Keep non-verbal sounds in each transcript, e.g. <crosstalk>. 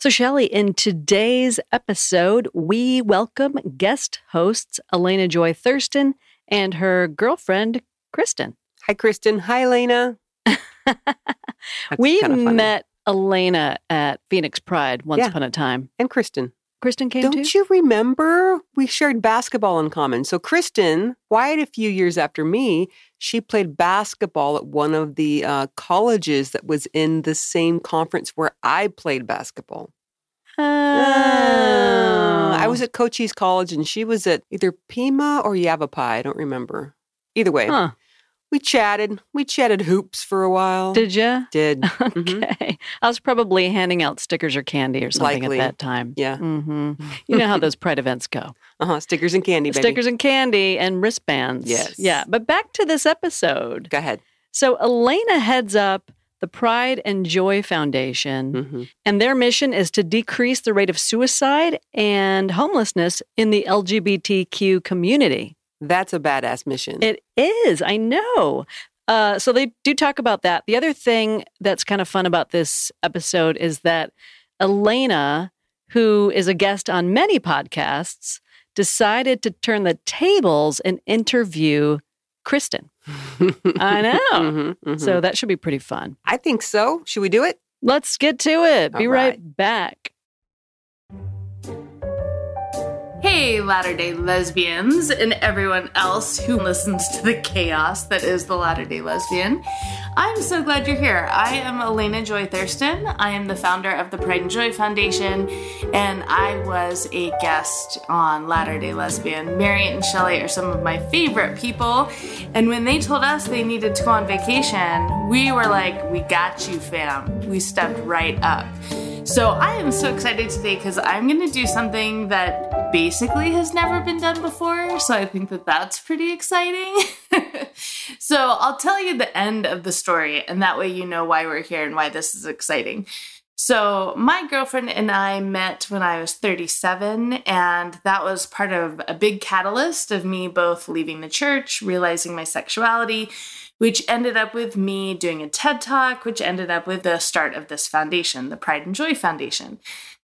So, Shelly, in today's episode, we welcome guest hosts Elena Joy Thurston and her girlfriend, Kristen. Hi, Kristen. Hi, Elena. <laughs> we met Elena at Phoenix Pride once Yeah. upon a time. And Kristen. Kristen came Don't too? you remember? We shared basketball in common. So, Kristen, quite a few years after me, she played basketball at one of the uh, colleges that was in the same conference where I played basketball. Oh. I was at Cochise College and she was at either Pima or Yavapai. I don't remember. Either way, Huh. We chatted. We chatted hoops for a while. Did you? Did. <laughs> Mhm. Okay. I was probably handing out stickers or candy or something Likely. at that time. Yeah. hmm <laughs> You know how those Pride events go. Uh-huh. Stickers and candy, baby. Stickers and candy and wristbands. Yes. Yeah. But back to this episode. Go ahead. So Elena heads up the Pride and Joy Foundation, hmm and their mission is to decrease the rate of suicide and homelessness in the LGBTQ community. That's a badass mission. It is, I know. Uh, so they do talk about that. The other thing that's kind of fun about this episode is that Elena, who is a guest on many podcasts, decided to turn the tables and interview Kristen. I <laughs> know. Mhm, mhm. So that should be pretty fun. I think so. Should we do it? Let's get to it. Be All right. right. back. Hey, Latter day lesbians, and everyone else who listens to the chaos that is the Latter day lesbian. I'm so glad you're here. I am Elena Joy Thurston. I am the founder of the Pride and Joy Foundation, and I was a guest on Latter day Lesbian. Mary and Shelley are some of my favorite people, and when they told us they needed to go on vacation, we were like, We got you, fam. We stepped right up. So I am so excited today because I'm going to do something that basically has never been done before. So I think that that's pretty exciting. <laughs> so I'll tell you the end of the story, and that way you know why we're here and why this is exciting. So, my girlfriend and I met when I was 37, and that was part of a big catalyst of me both leaving the church, realizing my sexuality, which ended up with me doing a TED Talk, which ended up with the start of this foundation, the Pride and Joy Foundation.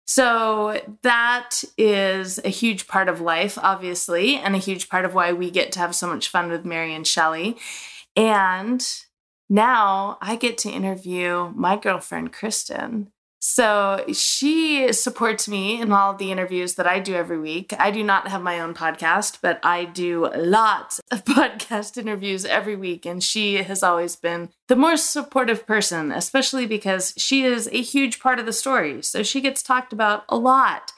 So that is a huge part of life, obviously, and a huge part of why we get to have so much fun with Mary and Shelley. And now I get to interview my girlfriend, Kristen. So she supports me in all of the interviews that I do every week. I do not have my own podcast, but I do lots <laughs> of podcast interviews every week. And she has always been the more supportive person, especially because she is a huge part of the story. So she gets talked about a lot.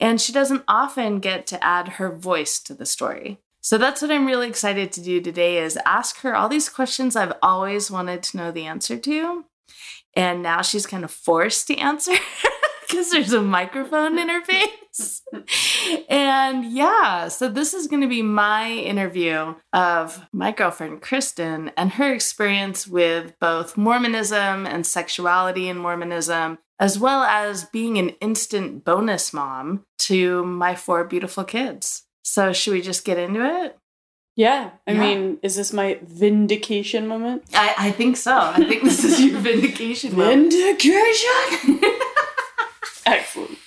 And she doesn't often get to add her voice to the story. So that's what I'm really excited to do today is ask her all these questions I've always wanted to know the answer to. And now she's kind of forced to answer <laughs> because there's a microphone <laughs> in her face. and yeah, so this is going to be my interview of my girlfriend, Kristen, and her experience with both Mormonism and sexuality in Mormonism, as well as being an instant bonus mom to my four beautiful kids. So, should we just get into it? Yeah, I Yeah. mean, is this my vindication moment? I, I think so. I think this is your <laughs> vindication moment. Vindication! <laughs> Excellent.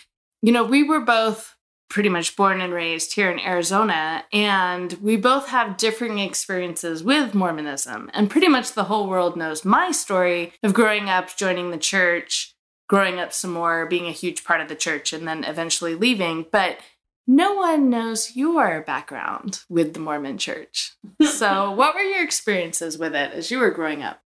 You know, we were both pretty much born and raised here in Arizona, and we both have differing experiences with Mormonism. And pretty much the whole world knows my story of growing up, joining the church, growing up some more, being a huge part of the church, and then eventually leaving. But no one knows your background with the Mormon church. <laughs> So, what were your experiences with it as you were growing up?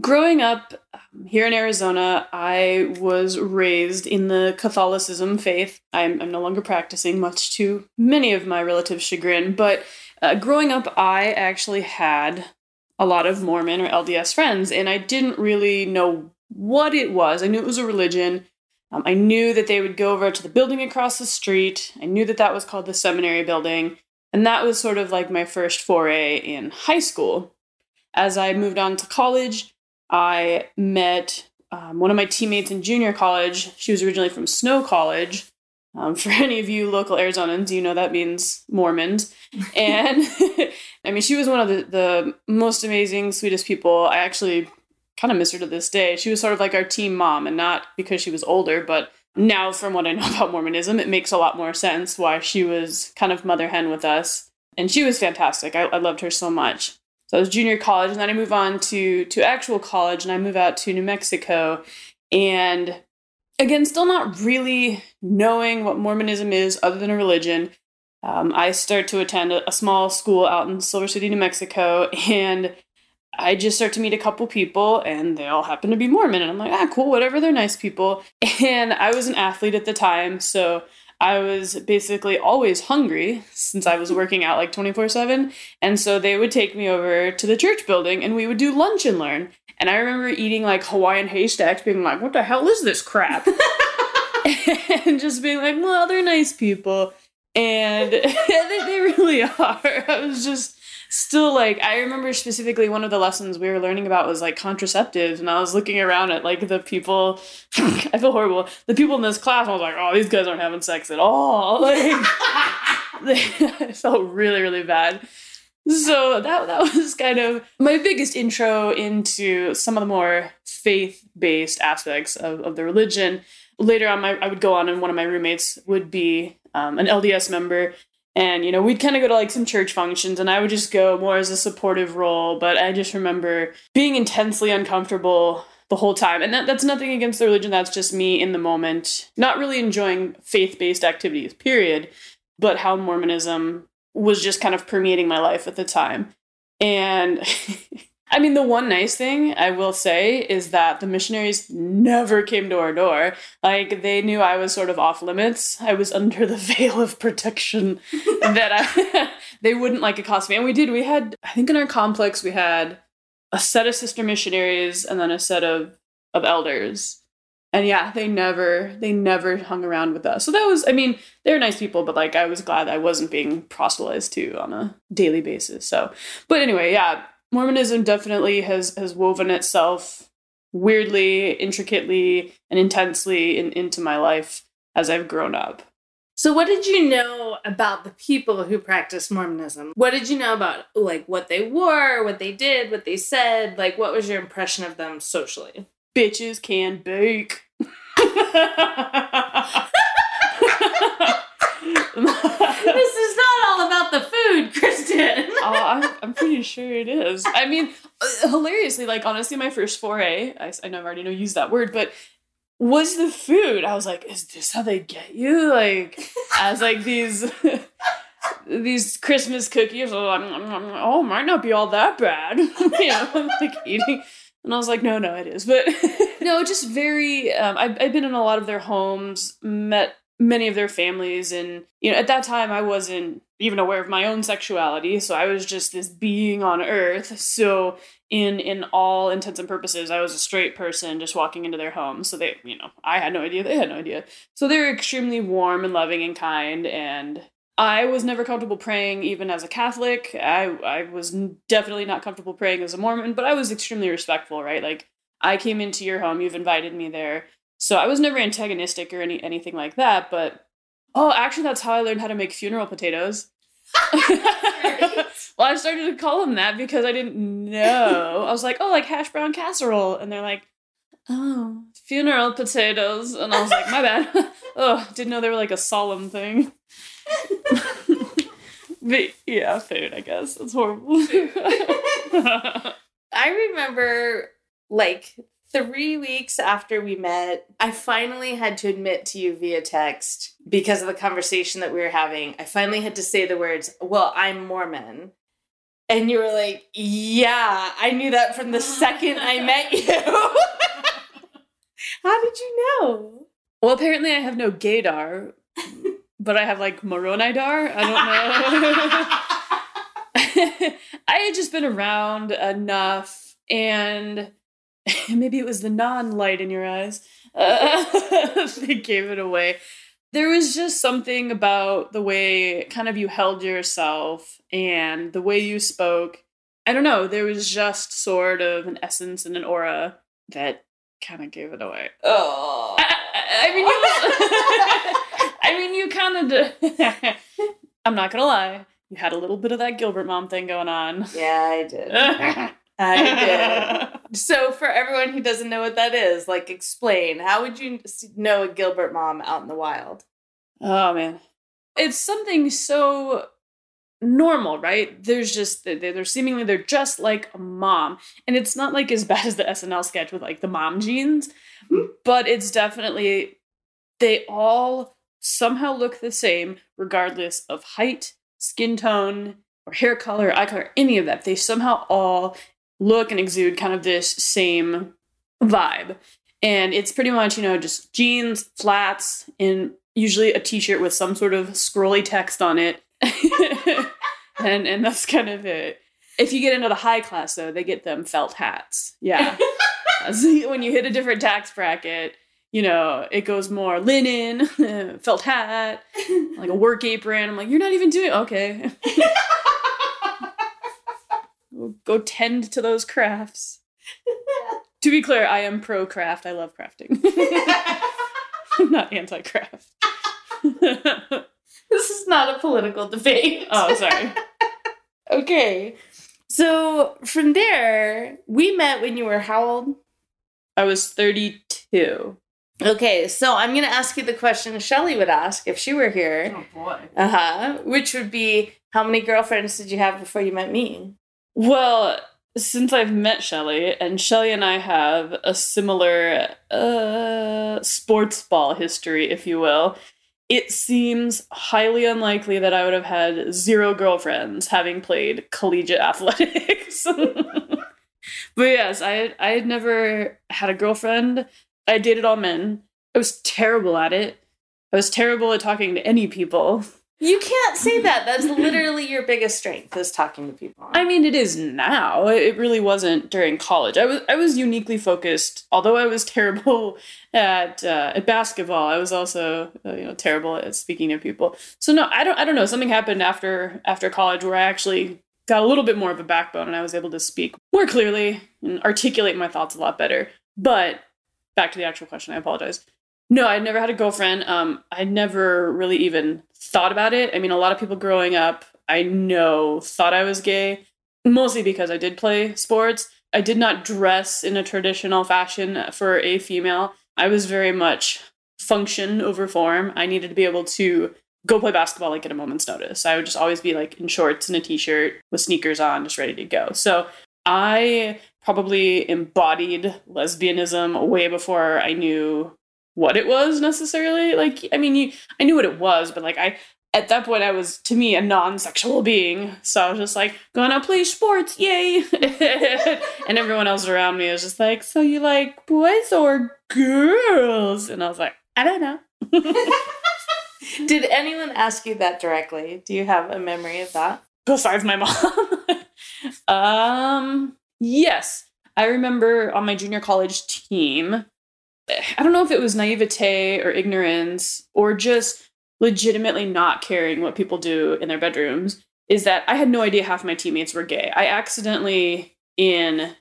Growing up um, here in Arizona, I was raised in the Catholicism faith. I'm, I'm no longer practicing, much to many of my relatives' chagrin. But uh, growing up, I actually had a lot of Mormon or LDS friends, and I didn't really know what it was. I knew it was a religion. Um, I knew that they would go over to the building across the street. I knew that that was called the seminary building. And that was sort of like my first foray in high school. As I moved on to college, I met um, one of my teammates in junior college. She was originally from Snow College. Um, for any of you local Arizonans, you know that means Mormons. And <laughs> I mean, she was one of the, the most amazing, sweetest people. I actually kind of miss her to this day. She was sort of like our team mom, and not because she was older, but now, from what I know <laughs> about Mormonism, it makes a lot more sense why she was kind of mother hen with us. And she was fantastic. I, I loved her so much. So I was junior college, and then I move on to to actual college, and I move out to New Mexico, and again, still not really knowing what Mormonism is other than a religion. Um, I start to attend a, a small school out in Silver City, New Mexico, and I just start to meet a couple people and they all happen to be Mormon. And I'm like, ah, cool, whatever, they're nice people. <laughs> And I was an athlete at the time. So I was basically always hungry since I was working out like 24 7. And so they would take me over to the church building and we would do lunch and learn. And I remember eating like Hawaiian haystacks, being like, what the hell is this crap? <laughs> <laughs> and just being like, well, they're nice people. And they, they really are. I was just still like I remember specifically one of the lessons we were learning about was like contraceptives, and I was looking around at like the people. <laughs> I feel horrible. The people in this class, I was like, oh, these guys aren't having sex at all. <laughs> Like, <laughs> I felt really, really bad. So that that was kind of my biggest intro into some of the more faith based aspects of, of the religion. Later on, my, I would go on, and one of my roommates would be um, an LDS member, and, you know, we'd kind of go to like some church functions and I would just go more as a supportive role. But I just remember being intensely uncomfortable the whole time. And that, that's nothing against the religion, that's just me in the moment, not really enjoying faith based activities, period, but how Mormonism was just kind of permeating my life at the time. And <laughs> I mean, the one nice thing I will say is that the missionaries never came to our door. Like, they knew I was sort of off limits. I was <laughs> under the veil of protection <laughs> that I, <laughs> they wouldn't like accost me. And we did. We had, I think in our complex, we had a set of sister missionaries and then a set of, of elders. And yeah, they never, they never hung around with us. So that was, I mean, they're nice people, but like, I was glad I wasn't being proselytized to on a daily basis. So, but anyway, yeah Mormonism definitely has has woven itself weirdly, intricately, and intensely in, into my life as I've grown up. So, what did you know about the people who practice Mormonism? What did you know about like what they wore, what they did, what they said? Like, what was your impression of them socially? Bitches can bake. <laughs> this is not all about the food, Kristen. Oh, I'm, I'm pretty sure it is. I mean, uh, hilariously, like honestly, my first foray, I, I know I already know use that word, but was the food. I was like, is this how they get you? Like, as like these. <laughs> these Christmas cookies, oh, oh, might not be all that bad. <laughs> you know, I'm like eating. And I was like, no, no, it is. But no, just very, um, I've, I've been in a lot of their homes, met many of their families and you know at that time i wasn't even aware of my own sexuality so i was just this being on earth. So in in all intents and purposes i was a straight person just walking into their home so they you know i had no idea they had no idea. So they were extremely warm and loving and kind and i was never comfortable praying even as a catholic. I i was definitely not comfortable praying as a mormon but i was extremely respectful right? Like i came into your home you've invited me there so I was never antagonistic or any anything like that, but oh, actually that's how I learned how to make funeral potatoes. <laughs> <laughs> well, I started to call them that because I didn't know. I was like, "Oh, like hash brown casserole." And they're like, "Oh, funeral potatoes." And I was like, "My bad." <laughs> oh, didn't know they were like a solemn thing. but yeah, food, I guess. It's horrible. I remember like three weeks after we met, I finally had to admit to you via text because of the conversation that we were having. I finally had to say the words, Well, I'm Mormon. And you were like, Yeah, I knew that from the second I <laughs> met you. <laughs> How did you know? Well, apparently I have no gaydar, but I have like Moronidar. I don't know. <laughs> I had just been around enough and <laughs> maybe it was the non-light in your eyes uh, <laughs> that gave it away. There was just something about the way kind of you held yourself and the way you spoke. I don't know there was just sort of an essence and an aura that kind of gave it away. Oh i, I mean you <laughs> i mean you kind of i'm not gonna lie you had a little bit of that gilbert mom thing going on. Yeah i did I <laughs> did. so, for everyone who doesn't know what that is, like, explain. How would you know a Gilbert mom out in the wild? Oh man. It's something so normal, right? There's just they- they're seemingly they're just like a mom. And it's not like as <laughs> bad as the SNL sketch with like the mom jeans, hmm? but it's definitely they all somehow look the same regardless of height, skin tone, or hair color, eye color, any of that. They somehow all look and exude kind of this same vibe. And it's pretty much, you know, just jeans, flats, and usually a t-shirt with some sort of scrolly text on it. <laughs> and and that's kind of it. If you get into the high class though, they get them felt hats. Yeah. <laughs> So when you hit a different tax bracket, you know, it goes more linen, <laughs> felt hat, like a work apron. I'm like, you're not even doing okay. Go- Go tend to those crafts. <laughs> To be clear, I am pro craft. I love crafting. I'm <laughs> not anti craft. <laughs> This is not a political debate. Oh, sorry. Okay. So, from there, we met when you were how old? I was 32. Okay, so I'm going to ask you the question Shelly would ask if she were here. Oh boy. Uh huh. Which would be how many girlfriends did you have before you met me? Well, since I've met Shelly, and Shelly and I have a similar uh, sports ball history, if you will, it seems highly unlikely that I would have had zero girlfriends having played collegiate <laughs> athletics. <laughs> but yes, I I had never had a girlfriend. I dated all men. I was terrible at it. I was terrible at talking to any people. You can't say <laughs> that. That's literally your biggest strength is talking to people. I mean, it is now. It really wasn't during college. I was I was uniquely focused. Although I was <laughs> terrible at uh, at basketball, I was also uh, you know terrible at speaking to people. So no, I don't I don't know. Something happened after after college where I actually got a little bit more of a backbone and I was able to speak more clearly and articulate my thoughts a lot better. But back to the actual question. I apologize. No, I never had a girlfriend. Um, I never really even thought about it. I mean, a lot of people growing up, I know, thought I was gay, mostly because I did play sports. I did not dress in a traditional fashion for a female. I was very much function over form. I needed to be able to go play basketball like at a moment's notice. I would just always be like in shorts and a t-shirt with sneakers on, just ready to go. So I probably embodied lesbianism way before I knew what it was necessarily. Like, I mean, you, I knew what it was, but like, I at that point I was to me a non-sexual being. So I was just like, gonna play sports, yay! <laughs> and everyone else around me was just like, so you like boys or girls? And I was like, I don't know. <laughs> Did anyone ask you that directly? Do you have a memory of that? besides my mom. <laughs> um, yes, I remember on my junior college team. I don't know if it was naivete or ignorance or just legitimately not caring what people do in their bedrooms. Is that I had no idea half my teammates were gay. I accidentally in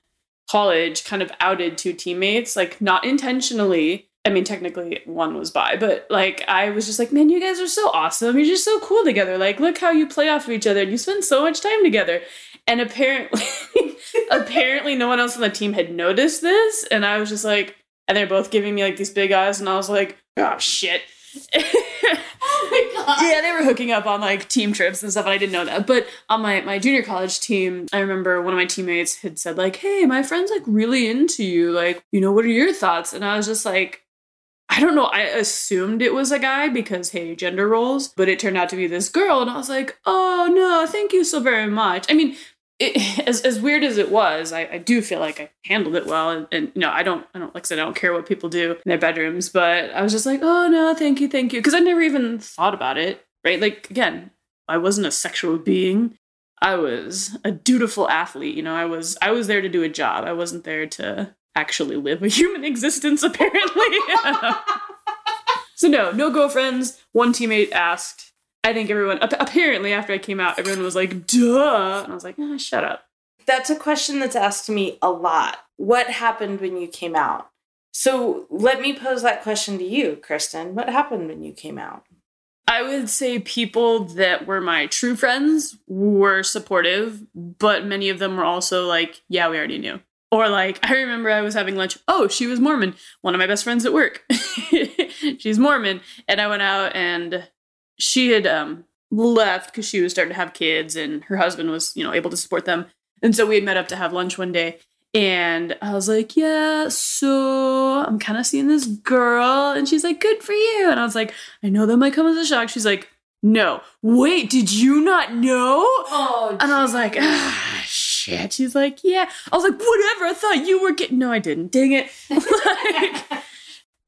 college kind of outed two teammates, like not intentionally. I mean, technically one was bi, but like I was just like, man, you guys are so awesome. You're just so cool together. Like, look how you play off of each other and you spend so much time together. And apparently, <laughs> apparently, no one else on the team had noticed this. And I was just like, and they're both giving me like these big eyes, and I was like, oh shit. <laughs> Oh my god. yeah, they were hooking up on like team trips and stuff, and I didn't know that. But on my my junior college team, I remember one of my teammates had said like, "Hey, my friend's like really into you. Like, you know, what are your thoughts?" And I was just like. I don't know. I assumed it was a guy because, hey, gender roles, but it turned out to be this girl. And I was like, oh, no, thank you so very much. I mean, it, <laughs> as, as weird as it was, I, I do feel like I handled it well. And, and, you know, I don't, I don't, like I said, I don't care what people do in their bedrooms, but I was just like, oh, no, thank you, thank you. Because I never even thought about it, right? Like, again, I wasn't a sexual being. I was a dutiful athlete. You know, I was, I was there to do a job. I wasn't there to actually live a <laughs> human existence, apparently. <laughs> so, no, no girlfriends. One teammate asked. I think everyone, apparently, after I came out, everyone was like, duh. And I was like, ah, shut up. That's a question that's asked to me a lot. What happened when you came out? So let me pose that question to you, Kristen. What happened when you came out? I would say people that were my true friends were supportive, but many of them were also like, yeah, we already knew. Or like, I remember I was having lunch. Oh, she was Mormon. One of my best friends at work. <laughs> She's Mormon. And I went out and she had um, left because she was starting to have kids and her husband was, you know, able to support them. And so we had met up to have lunch one day. And I was like, yeah, so I'm kind of seeing this girl. And she's like, good for you. And I was like, I know that might come as a shock. She's like, no, wait, did you not know? Oh, And I was like, ah, shit. She's like, yeah. I was like, whatever. I thought you were getting. No, I didn't. Dang it. <laughs> like,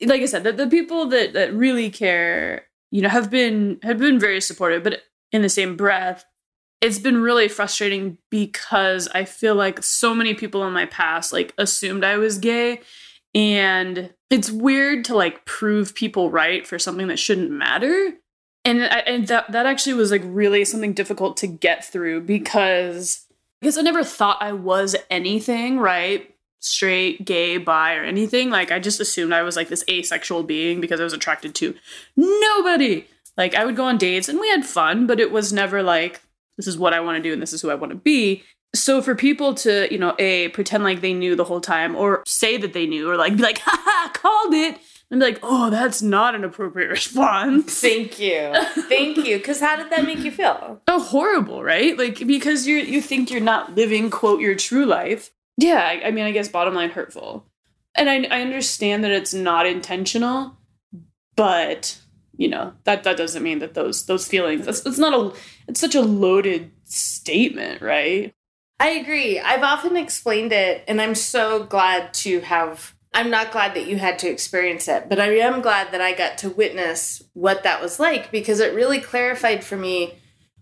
like I said, the, the people that, that really care, you know, have been have been very supportive. But in the same breath, it's been really frustrating because I feel like so many people in my past like assumed I was gay. And it's weird to like prove people right for something that shouldn't matter and I, and that that actually was like really something difficult to get through because guess I never thought I was anything, right? Straight, gay, bi, or anything. Like I just assumed I was like this asexual being because I was attracted to nobody. Like I would go on dates and we had fun, but it was never like this is what I want to do and this is who I want to be. So for people to, you know, a pretend like they knew the whole time or say that they knew or like be like, <laughs> haha, called it and be like, oh, that's not an appropriate <laughs> response. Thank you. Thank you. Because how did that make you feel? Oh, horrible, right? Like because you you think you're not living quote your true life. Yeah, I, mean, I guess bottom line hurtful, and I I understand that it's not intentional, but you know that that doesn't mean that those those feelings. That's it's not a it's such a loaded statement, right? I agree. I've often explained it, and I'm so glad to have. I'm not glad that you had to experience it, but I am glad that I got to witness what that was like because it really clarified for me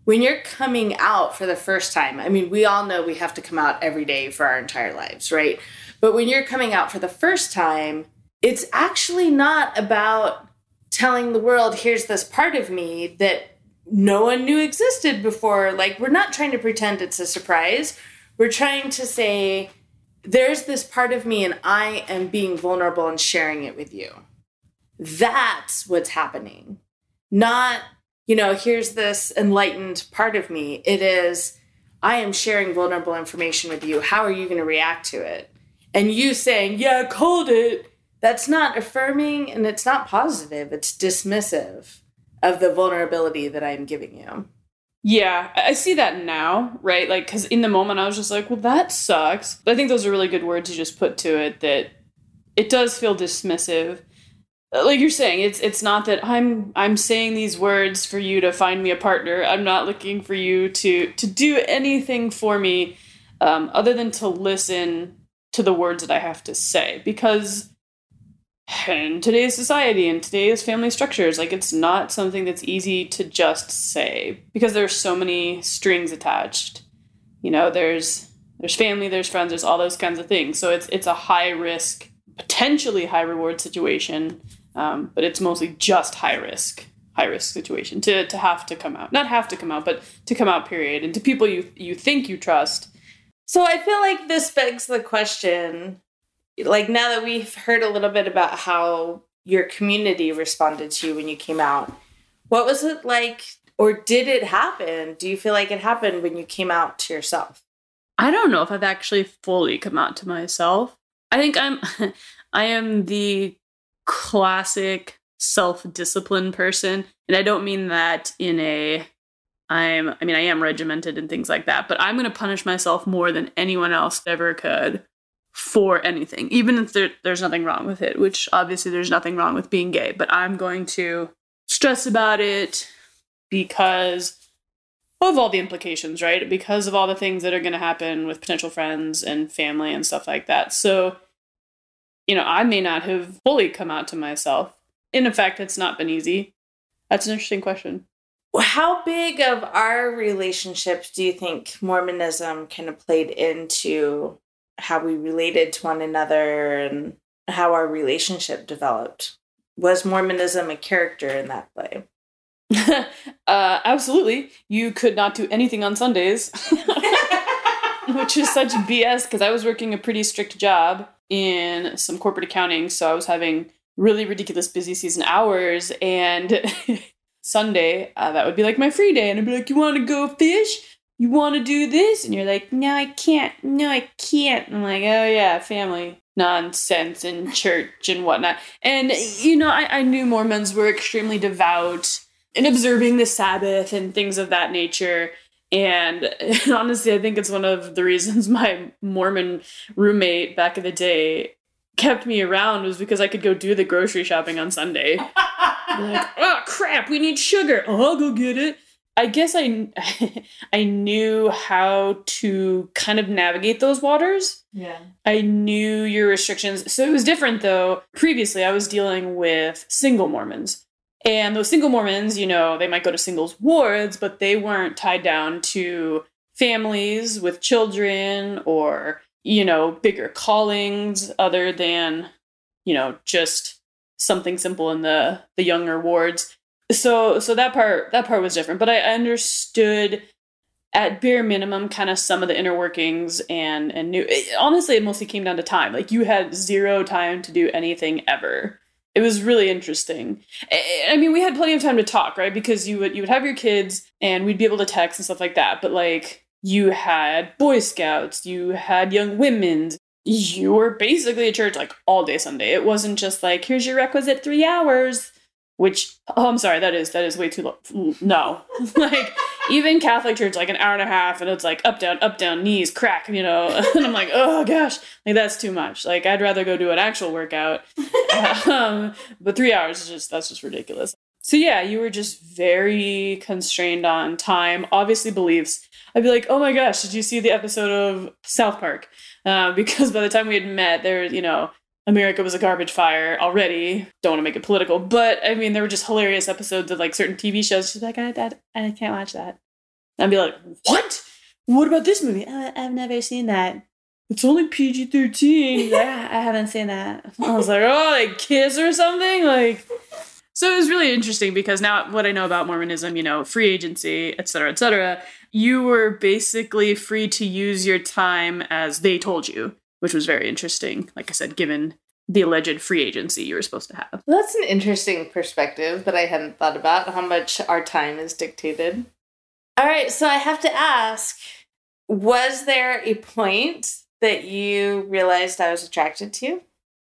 when you're coming out for the first time. I mean, we all know we have to come out every day for our entire lives, right? But when you're coming out for the first time, it's actually not about telling the world, here's this part of me that no one knew existed before. Like, we're not trying to pretend it's a surprise. We're trying to say, there's this part of me, and I am being vulnerable and sharing it with you. That's what's happening. Not, you know, here's this enlightened part of me. It is, I am sharing vulnerable information with you. How are you going to react to it? And you saying, yeah, I called it. That's not affirming and it's not positive. It's dismissive of the vulnerability that I'm giving you. Yeah, I see that now, right? Like, because in the moment I was just like, well, that sucks. But I think those are really good words you just put to it that it does feel dismissive. Uh, Like you're saying, it's it's not that I'm I'm saying these words for you to find me a partner. I'm not looking for you to to do anything for me um, other than to listen to the words that I have to say. Because in today's society and today's family structures like it's not something that's easy to just say because there's so many strings attached you know there's there's family there's friends there's all those kinds of things so it's it's a high risk potentially high reward situation um, but it's mostly just high risk high risk situation to to have to come out not have to come out but to come out period and to people you you think you trust So I feel like this begs the question like now that we've heard a little bit about how your community responded to you when you came out, what was it like or did it happen? Do you feel like it happened when you came out to yourself? I don't know if I've actually fully come out to myself. I think I'm <laughs> I am the classic self-disciplined person, and I don't mean that in a I'm I mean I am regimented and things like that, but I'm going to punish myself more than anyone else ever could for anything, even if there, there's nothing wrong with it, which obviously there's nothing wrong with being gay, but I'm going to stress about it because of all the implications, right? Because of all the things that are going to happen with potential friends and family and stuff like that. So, you know, I may not have fully come out to myself. In effect, it's not been easy. That's an interesting question. How big of our relationships do you think Mormonism kind of played into how we related to one another and how our relationship developed? Was Mormonism a character in that play? <laughs> <laughs> uh, absolutely. You could not do anything on Sundays, <laughs> which is such BS because I was working a pretty strict job in some corporate accounting. So I was having really ridiculous busy season hours. And <laughs> Sunday, uh, that would be like my free day. And I'd be like, You want to go fish? You want to do this? And you're like, No, I can't. No, I can't. And I'm like, Oh, yeah, family nonsense and church and whatnot. And, you know, I, I knew Mormons were extremely devout in observing the Sabbath and things of that nature. And, and <laughs> honestly, I think it's one of the reasons <laughs> my Mormon roommate back in the day kept me around was because I could go do the grocery shopping on Sunday. <laughs> like, oh crap, we need sugar. Oh, I'll go get it. I guess I I knew how to kind of navigate those waters. Yeah. I knew your restrictions. So it was different though. Previously, I was dealing with single Mormons. And those single Mormons, you know, they might go to singles wards, but they weren't tied down to families with children or you know, bigger callings other than, you know, just something simple in the the younger wards. So so that part that part was different, but I understood at bare minimum kind of some of the inner workings and and knew it, honestly it mostly came down to time. Like you had zero time to do anything ever. It was really interesting. I mean, we had plenty of time to talk, right? Because you would you would have your kids and we'd be able to text and stuff like that. But like you had Boy Scouts, you had Young Women's, you were basically at church like all day Sunday. It wasn't just like, here's your requisite three hours, which, oh, I'm sorry, that is, that is way too long. No. <laughs> like, even Catholic church, like an hour and a half, and it's like up, down, up, down, knees, crack, you know? <laughs> and I'm like, oh gosh, like that's too much. Like, I'd rather go do an actual workout. <laughs> um, but three hours is just, that's just ridiculous. So yeah, you were just very constrained on time, obviously beliefs. I'd be like, oh my gosh, did you see the episode of South Park? Uh, because by the time we had met, there, you know, America was a garbage fire already. Don't want to make it political, but I mean, there were just hilarious episodes of like certain TV shows. She's like, I, I, I can't watch that. And I'd be like, what? What about this movie? Uh, I've never seen that. It's only PG 13. <laughs> yeah, I haven't seen that. I was like, oh, like kiss or something? Like, so it was really interesting because now what I know about Mormonism, you know, free agency, et cetera, et cetera, you were basically free to use your time as they told you, which was very interesting. Like I said, given the alleged free agency you were supposed to have. That's an interesting perspective that I hadn't thought about how much our time is dictated. All right, so I have to ask was there a point that you realized I was attracted to?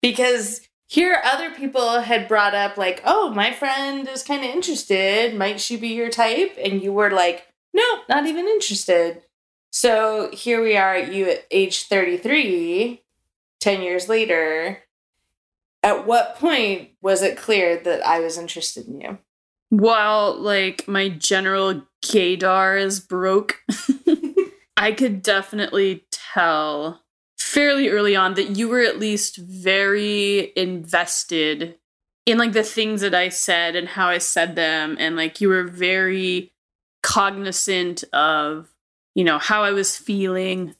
Because here other people had brought up like oh my friend is kind of interested might she be your type and you were like no not even interested so here we are at you at age 33 10 years later. At what point was it clear that i was interested in you? While like my general gaydar is broke <laughs> i could definitely tell fairly early on that you were at least very invested in like the things that I said and how I said them. And like you were very cognizant of you know how I was feeling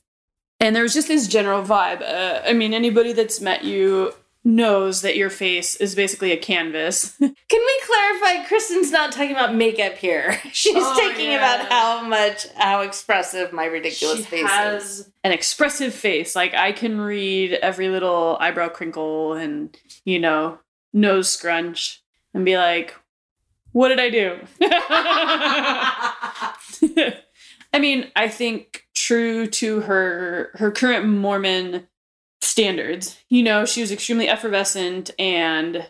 and there was just this general vibe uh, I mean anybody that's met you knows that your face is basically a canvas. <laughs> Can we clarify? Kristen's not talking about makeup here. <laughs> She's oh, talking yeah. about how much, how expressive my ridiculous she face has is. An expressive face. Like I can read every little eyebrow crinkle and, you know, nose scrunch and be like, what did I do? <laughs> I mean, I think true to her her current Mormon standards. You know, she was extremely effervescent and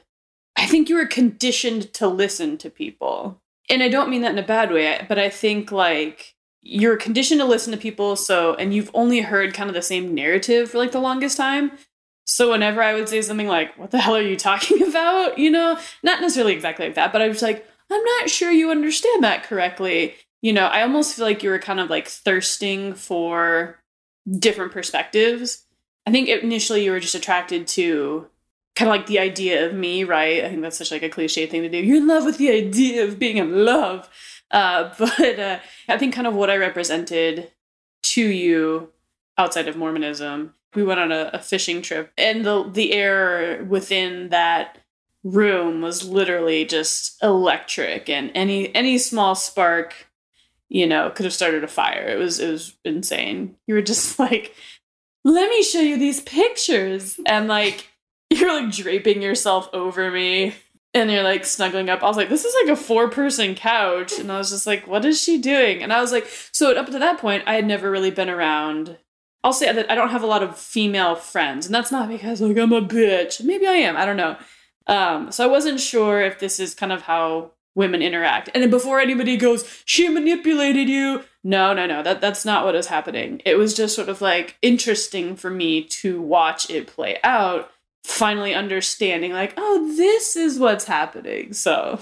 I think you were conditioned to listen to people. And I don't mean that in a bad way, but I think like you're conditioned to listen to people so and you've only heard kind of the same narrative for like the longest time. So whenever I would say something like, What the hell are you talking <laughs> about? You know, not necessarily exactly like that, but I was like, I'm not sure you understand that correctly. You know, I almost feel like you were kind of like thirsting for different perspectives I think initially you were just attracted to kind of like the idea of me, right? I think that's such like a cliche thing to do. You're in love with the idea of being in love. Uh, <laughs> but uh, I think kind of what I represented to you outside of Mormonism. We went on a, a fishing trip, and the the air within that room was literally just electric, and any any small spark, you know, could have started a fire. It was it was insane. You were just <laughs> like let me show you these pictures. And like, <laughs> you're like draping yourself over me. and you're like snuggling up. I was like, this is like a four person couch. And I was just like, what is she doing? And I was like, so up to that point, I had never really been around. I'll say that I don't have a lot of female friends. And that's not because like I'm a bitch. Maybe I am. I don't know. Um, so I wasn't sure if this is kind of how women interact. And then before anybody goes, she manipulated you. No, no, no. That that's not what was happening. It was just sort of like interesting for me to watch it play out finally understanding like oh this is what's happening so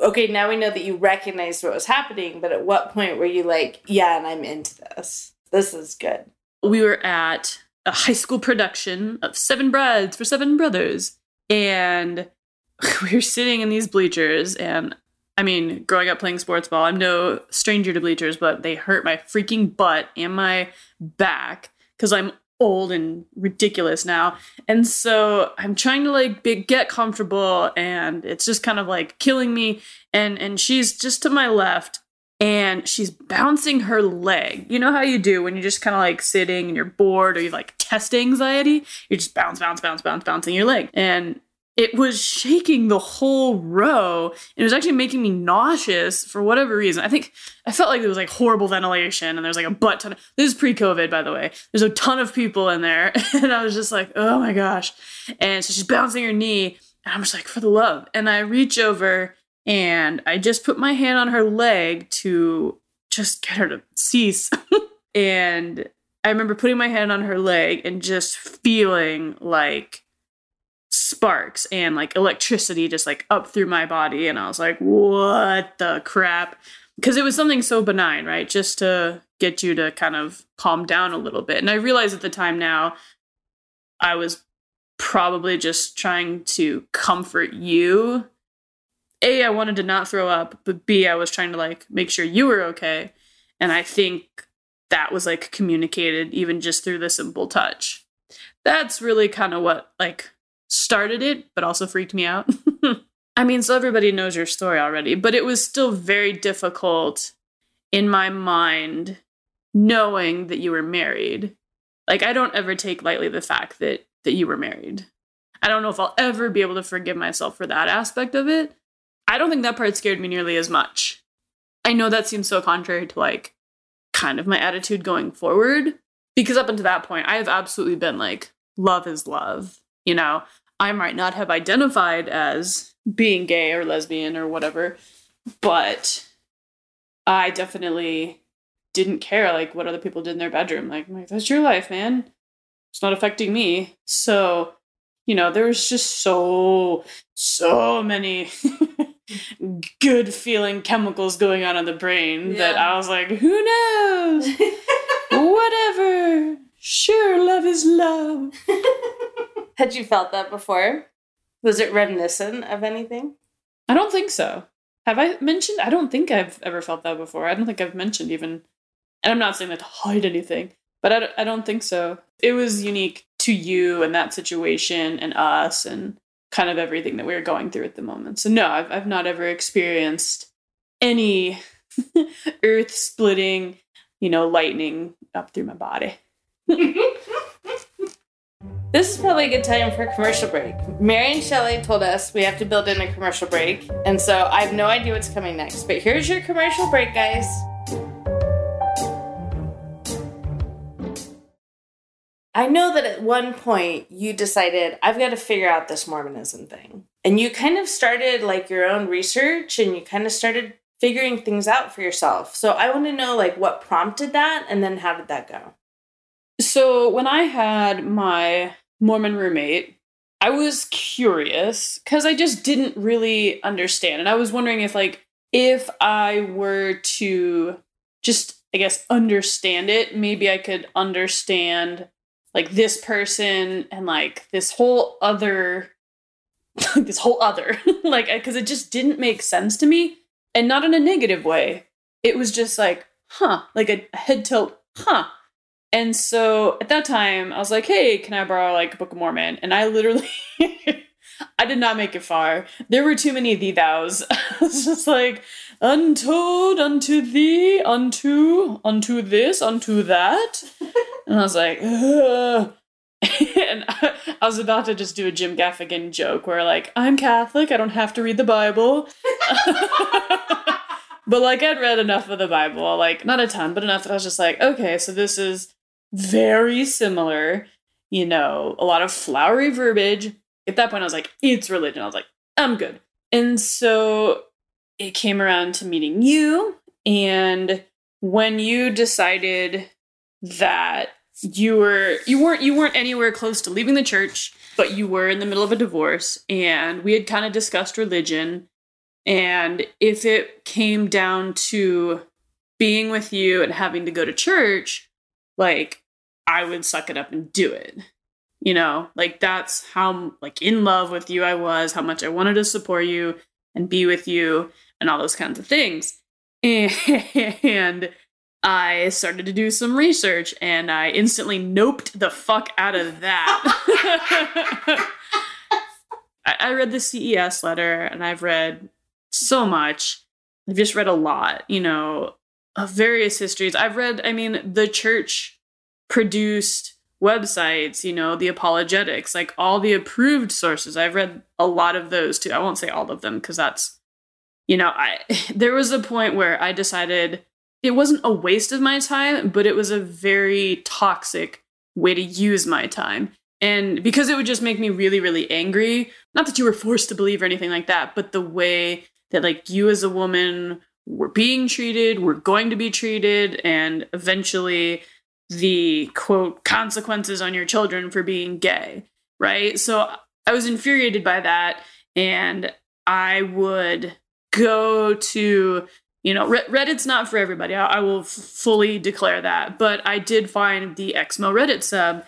okay now we know that you recognized what was happening but at what point were you like yeah and i'm into this this is good we were at a high school production of seven brides for seven brothers and <laughs> we were sitting in these bleachers and i mean growing up playing sports ball i'm no stranger to bleachers but they hurt my freaking butt and my back because i'm old and ridiculous now. And so I'm trying to like be, get comfortable and it's just kind of like killing me and and she's just to my left and she's bouncing her leg. You know how you do when you're just kind of like sitting and you're bored or you like test anxiety? You just bounce bounce bounce bounce bouncing your leg. And it was shaking the whole row. It was actually making me nauseous for whatever reason. I think I felt like there was like horrible ventilation and there's like a butt ton. Of, this is pre-COVID, by the way. There's a ton of people in there, <laughs> and I was just like, oh my gosh. And so she's bouncing her knee, and I'm just like, for the love. And I reach over and I just put my hand on her leg to just get her to cease. <laughs> and I remember putting my hand on her leg and just feeling like sparks and like electricity just like up through my body and i was like what the crap? Because it was something so benign right? Just to get you to kind of calm down a little bit. And i realize at the time now i was probably just trying to comfort you. A i wanted to not throw up but b i was trying to like make sure you were okay. And i think that was like communicated even just through the simple touch. That's really kind of what like started it, but also freaked me out. <laughs> I mean, so everybody knows your story already, but it was still very difficult in my mind knowing that you were married. Like I don't ever take lightly the fact that that you were married. I don't know if I'll ever be able to forgive myself for that aspect of it. I don't think that part scared me nearly as much. I know that seems so contrary to like kind of my attitude going forward because up until that point I have absolutely been like love is love, you know. I might not have identified as being gay or lesbian or whatever, but I definitely didn't care like what other people did in their bedroom. Like, like that's your life, man. It's not affecting me. So, you know, there was just so so many <laughs> good feeling chemicals going on in the brain yeah. that I was like, who knows? <laughs> Whatever. Sure, love is love. <laughs> Had you felt that before? Was it reminiscent of anything? I don't think so. Have I mentioned? I don't think I've ever felt that before. I don't think I've mentioned even, and I'm not saying that to hide anything, but I, I don't think so. It was unique to you and that situation and us and kind of everything that we were going through at the moment. So no, I've I've not ever experienced any <laughs> earth splitting, you know, lightning up through my body. <laughs> This is probably a good time for a commercial break. Mary and Shelley told us we have to build in a commercial break, and so I have no idea what's coming next. But here's your commercial break, guys. I know that at one point you decided, I've got to figure out this Mormonism thing. And you kind of started like your own research and you kind of started figuring things out for yourself. So I want to know like what prompted that and then how did that go? So when I had my Mormon roommate, I was curious because I just didn't really understand. And I was wondering if, like, if I were to just, I guess, understand it, maybe I could understand, like, this person and, like, this whole other, <laughs> this whole other, <laughs> like, because it just didn't make sense to me and not in a negative way. It was just like, huh, like a head tilt, huh and so at that time, I was like, hey, can I borrow like a Book of Mormon? And I literally, <laughs> I did not make it far. There were too many thee thous. <laughs> I was just like, untold unto thee, unto, unto this, unto that. and I was like, Ugh. <laughs> and I was about to just do a Jim Gaffigan joke where, like, I'm Catholic, I don't have to read the Bible. but, like, I'd read enough of the Bible, like, not a ton, but enough that I was just like, okay, so this is very similar, you know, a lot of flowery verbiage. At that point, I was like, it's religion. I was like, I'm good. And so it came around to meeting you. And when you decided that you were you weren't you weren't anywhere close to leaving the church but you were in the middle of a divorce and we had kind of discussed religion and if it came down to being with you and having to go to church like i would suck it up and do it you know like that's how like in love with you i was how much i wanted to support you and be with you and all those kinds of things <laughs> and I started to do some research and I instantly noped the fuck out of that. <laughs> I, read the CES letter and I've read so much. I've just read a lot, you know, of various histories. I've read, I mean, the church produced websites, you know, the apologetics, like all the approved sources. I've read a lot of those too. I won't say all of them because that's, you know, I <laughs> there was a point where I decided it wasn't a waste of my time, but it was a very toxic way to use my time. And because it would just make me really, really angry, not that you were forced to believe or anything like that, but the way that, like, you as a woman were being treated, we're going to be treated, and eventually the quote consequences on your children for being gay, right? So I was infuriated by that. And I would go to you know, Reddit's not for everybody. I, will fully declare that. But I did find the Exmo Reddit sub,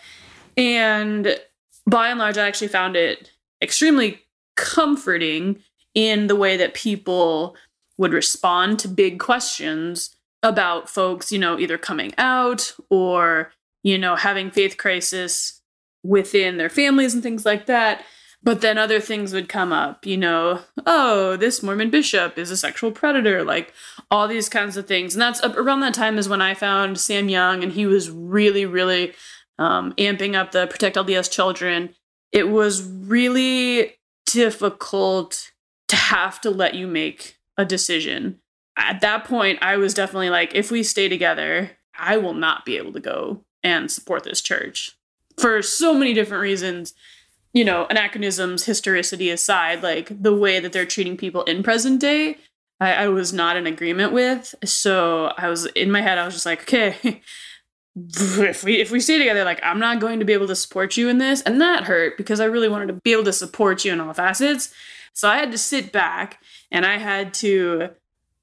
and by and large, I actually found it extremely comforting in the way that people would respond to big questions about folks, you know, either coming out or, you know, having faith crisis within their families and things like that. But then other things would come up, you know, oh, this Mormon bishop is a sexual predator, like all these kinds of things. And that's around that time is when I found Sam Young, and he was really, really um, amping up the Protect LDS Children. It was really difficult to have to let you make a decision. At that point, I was definitely like, if we stay together, I will not be able to go and support this church for so many different reasons you know, anachronisms, historicity aside, like the way that they're treating people in present day, I, I was not in agreement with. So I was in my head, I was just like, okay, <laughs> if we if we stay together, like I'm not going to be able to support you in this, and that hurt because I really wanted to be able to support you in all facets. So I had to sit back and I had to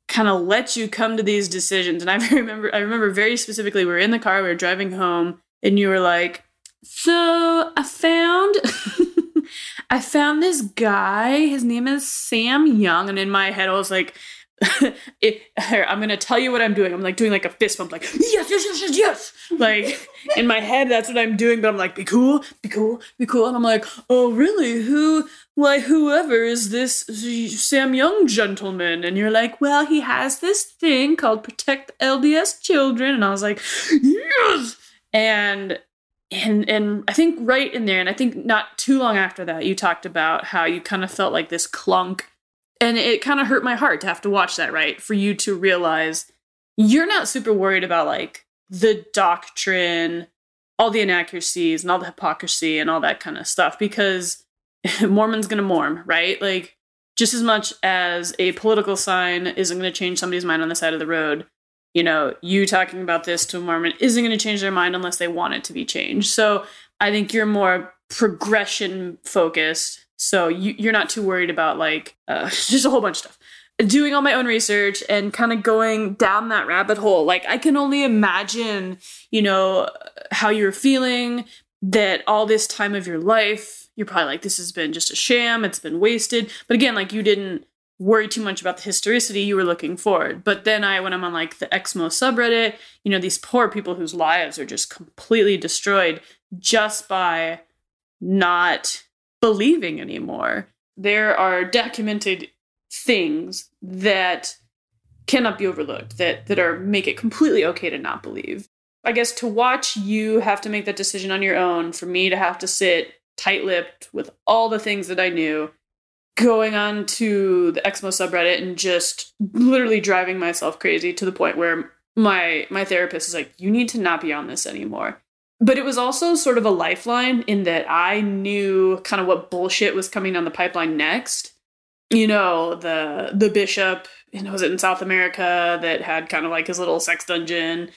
kind of let you come to these decisions. And I <laughs> remember I remember very specifically we were in the car, we were driving home, and you were like, so I found <laughs> I found this guy. His name is Sam Young, and in my head I was like, <laughs> it, here, I'm gonna tell you what I'm doing. I'm like doing like a fist bump, like yes, yes, yes, yes, yes. Like in my head, that's what I'm doing. But I'm like, be cool, be cool, be cool. And I'm like, oh really? Who? Why? Whoever is this Sam Young gentleman? And you're like, well, he has this thing called Protect LDS Children. And I was like, yes. And and and I think right in there, and I think not too long after that, you talked about how you kind of felt like this clunk, and it kind of hurt my heart to have to watch that. Right, for you to realize you're not super worried about like the doctrine, all the inaccuracies, and all the hypocrisy, and all that kind of stuff, because <laughs> Mormon's gonna morm, right? Like just as much as a political sign isn't going to change somebody's mind on the side of the road, you know, you talking about this to a Mormon isn't going to change their mind unless they want it to be changed. So I think you're more progression focused. So you, are not too worried about like uh, <laughs> just a whole bunch of stuff. Doing all my own research and kind of going down that rabbit hole. Like I can only imagine, you know, how you're feeling that all this time of your life, you're probably like, this has been just a sham. It's been wasted. But again, like you didn't worry too much about the historicity you were looking forward but then i when i'm on like the exmo subreddit you know these poor people whose lives are just completely destroyed just by not believing anymore there are documented things that cannot be overlooked that that are make it completely okay to not believe I guess to watch you have to make that decision on your own, for me to have to sit tight lipped with all the things that I knew, going on to the Exmo subreddit and just literally driving myself crazy to the point where my my therapist is like, you need to not be on this anymore. But it was also sort of a lifeline in that I knew kind of what bullshit was coming on the pipeline next. You know, the the bishop, you know, was it in South America that had kind of like his little sex dungeon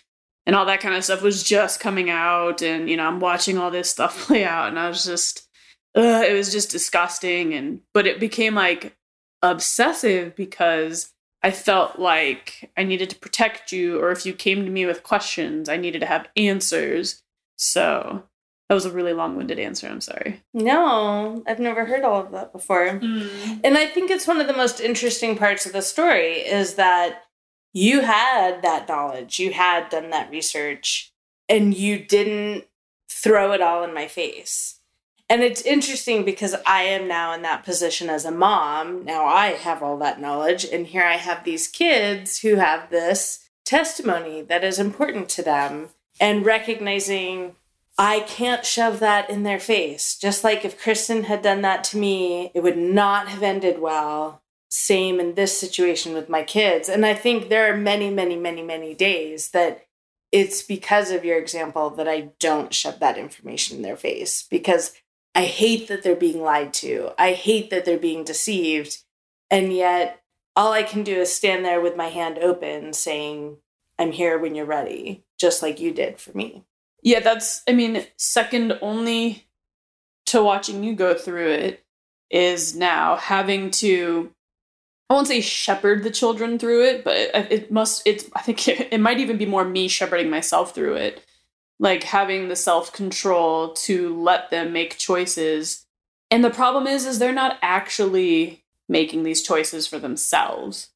and all that kind of stuff was just coming out and you know i'm watching all this stuff <laughs> play out and i was just uh, it was just disgusting and but it became like obsessive because i felt like i needed to protect you or if you came to me with questions i needed to have answers so that was a really long-winded answer i'm sorry No, I've never heard all of that before. Mm. And I think it's one of the most interesting parts of the story is that you had that knowledge, you had done that research, and you didn't throw it all in my face. And it's interesting because I am now in that position as a mom. Now I have all that knowledge, and here I have these kids who have this testimony that is important to them, and recognizing I can't shove that in their face. Just like if Kristen had done that to me, it would not have ended well. Same in this situation with my kids. And I think there are many, many, many, many days that it's because of your example that I don't shove that information in their face because I hate that they're being lied to. I hate that they're being deceived. And yet, all I can do is stand there with my hand open saying, I'm here when you're ready, just like you did for me. yeah that's i mean second only to watching you go through it is now having to i won't say shepherd the children through it but it, must it's i think it, <laughs> it might even be more me shepherding myself through it. Like having the self-control to let them make choices. And the problem is is they're not actually making these choices for themselves.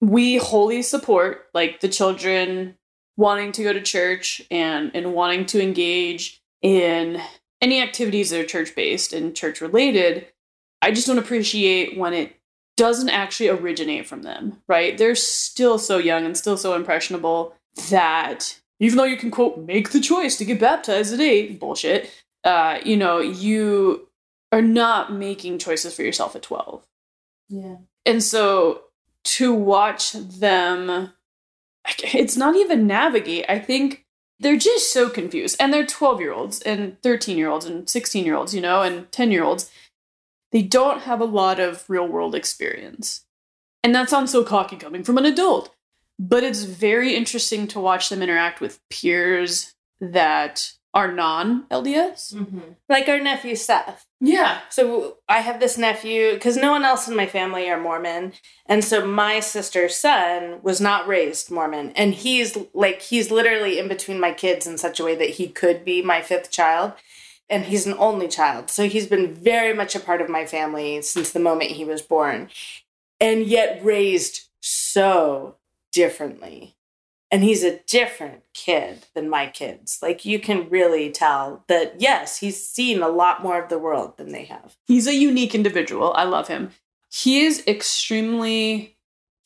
We wholly support like the children wanting to go to church and and wanting to engage in any activities that are church based and church related i just don't appreciate when it doesn't actually originate from them right they're still so young and still so impressionable that even though you can quote make the choice to get baptized at eight bullshit uh you know you are not making choices for yourself at 12 Yeah. and so to watch them <laughs> it's not even navigate. I think they're just so confused. And they're 12 year olds and 13 year olds and 16 year olds you know and 10 year olds they don't have a lot of real world experience. And that sounds so cocky coming from an adult. But it's very interesting to watch them interact with peers that are non lds mm-hmm. Like our nephew Seth. Yeah. So I have this nephew because no one else in my family are Mormon, and so my sister's son was not raised Mormon, and he's like he's literally in between my kids in such a way that he could be my fifth child, and he's an only child, so he's been very much a part of my family since the moment he was born, and yet raised so differently. And he's a different kid than my kids. Like you can really tell that yes, he's seen a lot more of the world than they have. He's a unique individual. I love him. He is extremely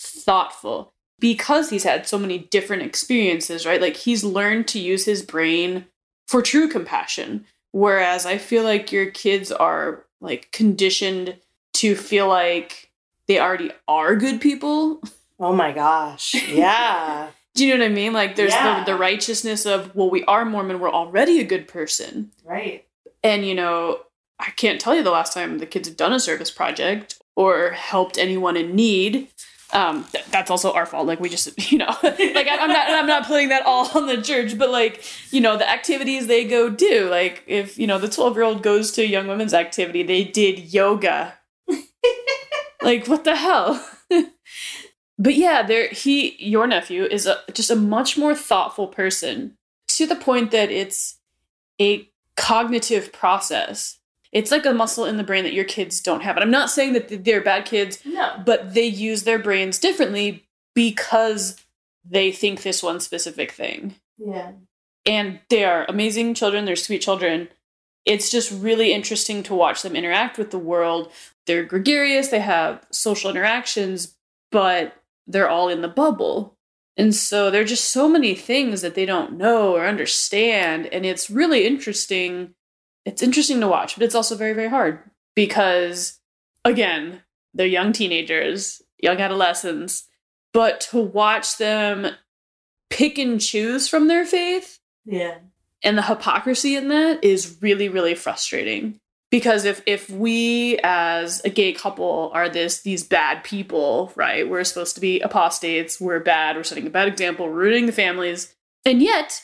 thoughtful because he's had so many different experiences, right? Like he's learned to use his brain for true compassion. Whereas I feel like your kids are like conditioned to feel like they already are good people. Oh my gosh. Yeah. <laughs> Do you know what I mean? Like there's Yeah. the, the righteousness of, well, we are Mormon, we're already a good person. right. And, you know, I can't tell you the last time the kids have done a service project or helped anyone in need. Um, th- that's also our fault. Like we just, <laughs> you know, <laughs> like I, I'm not, I'm not putting that all on the church, but like, you know, the activities they go do. Like if you know the 12 year old goes to young women's activity, they did yoga. <laughs> like what the hell? But yeah, there he, your nephew is a, just a much more thoughtful person to the point that it's a cognitive process. It's like a muscle in the brain that your kids don't have. And I'm not saying that they're bad kids, No. but they use their brains differently because they think this one specific thing. Yeah. And they are amazing children, they're sweet children. It's just really interesting to watch them interact with the world. They're gregarious, they have social interactions, but they're all in the bubble. And so there are just so many things that they don't know or understand. And it's really interesting. It's interesting to watch, but it's also very, very hard because, again, they're young teenagers, young adolescents, but to watch them pick and choose from their faith Yeah. and the hypocrisy in that is really, really frustrating. Because if if we as a gay couple are this these bad people, right? We're supposed to be apostates, we're bad, we're setting a bad example, ruining the families. And yet,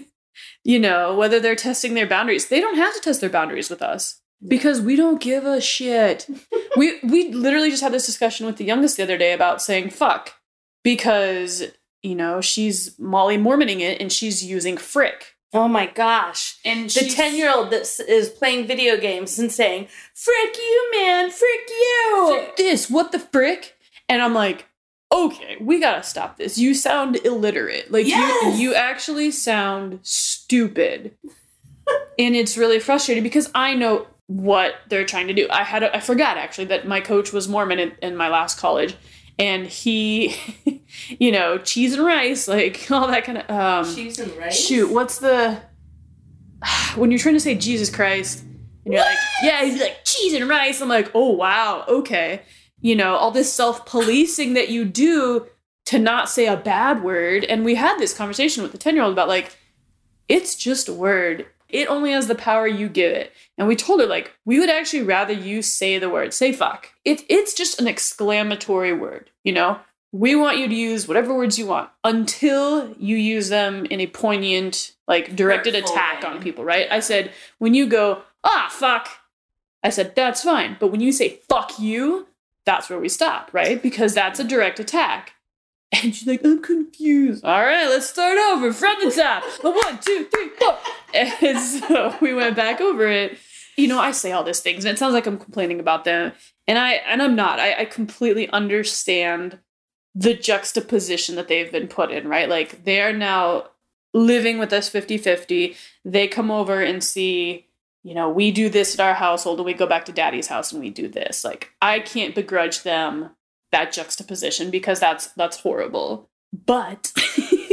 <laughs> you know, whether they're testing their boundaries, they don't have to test their boundaries with us because we don't give a shit. <laughs> we we literally just had this discussion with the youngest the other day about saying fuck because you know she's Molly Mormoning it and she's using frick Oh my gosh. and The 10 year old that is playing video games and saying, Frick you, man, frick you. frick this what the frick and I'm like okay we gotta stop this you sound illiterate like Yes! you you actually sound stupid and it's really frustrating because I know what they're trying to do. I had a, I forgot actually that my coach was Mormon in, in my last college, and he, <laughs> you know, cheese and rice, like <laughs> all that kind of um. Cheese and rice. Shoot, what's the <sighs> when you're trying to say Jesus Christ and you're like, yeah, he's like cheese and rice. I'm like, oh wow, okay. You know, all this self-policing that you do to not say a bad word. And we had this conversation with the 10-year-old about like, it's just a word. It only has the power you give it. And we told her, like, we would actually rather you say the word, say fuck. It, it's just an exclamatory word, you know? We want you to use whatever words you want until you use them in a poignant, like directed Hurtful attack way. on people, right? I said, when you go, ah, fuck, I said, that's fine. But when you say fuck you, that's where we stop, right? Because that's a direct attack. <laughs> And she's like, I'm confused. All right, let's start over from the top. <laughs> One, two, three, four. And <laughs> so we went back over it. You know, I say all these things, and it sounds like I'm complaining about them. And I and I'm not. I, I completely understand the juxtaposition that they've been put in, right? Like they are now living with us 50-50. They come over and see, you know, we do this at our household and we go back to daddy's house and we do this. Like I can't begrudge them that juxtaposition because that's that's horrible. But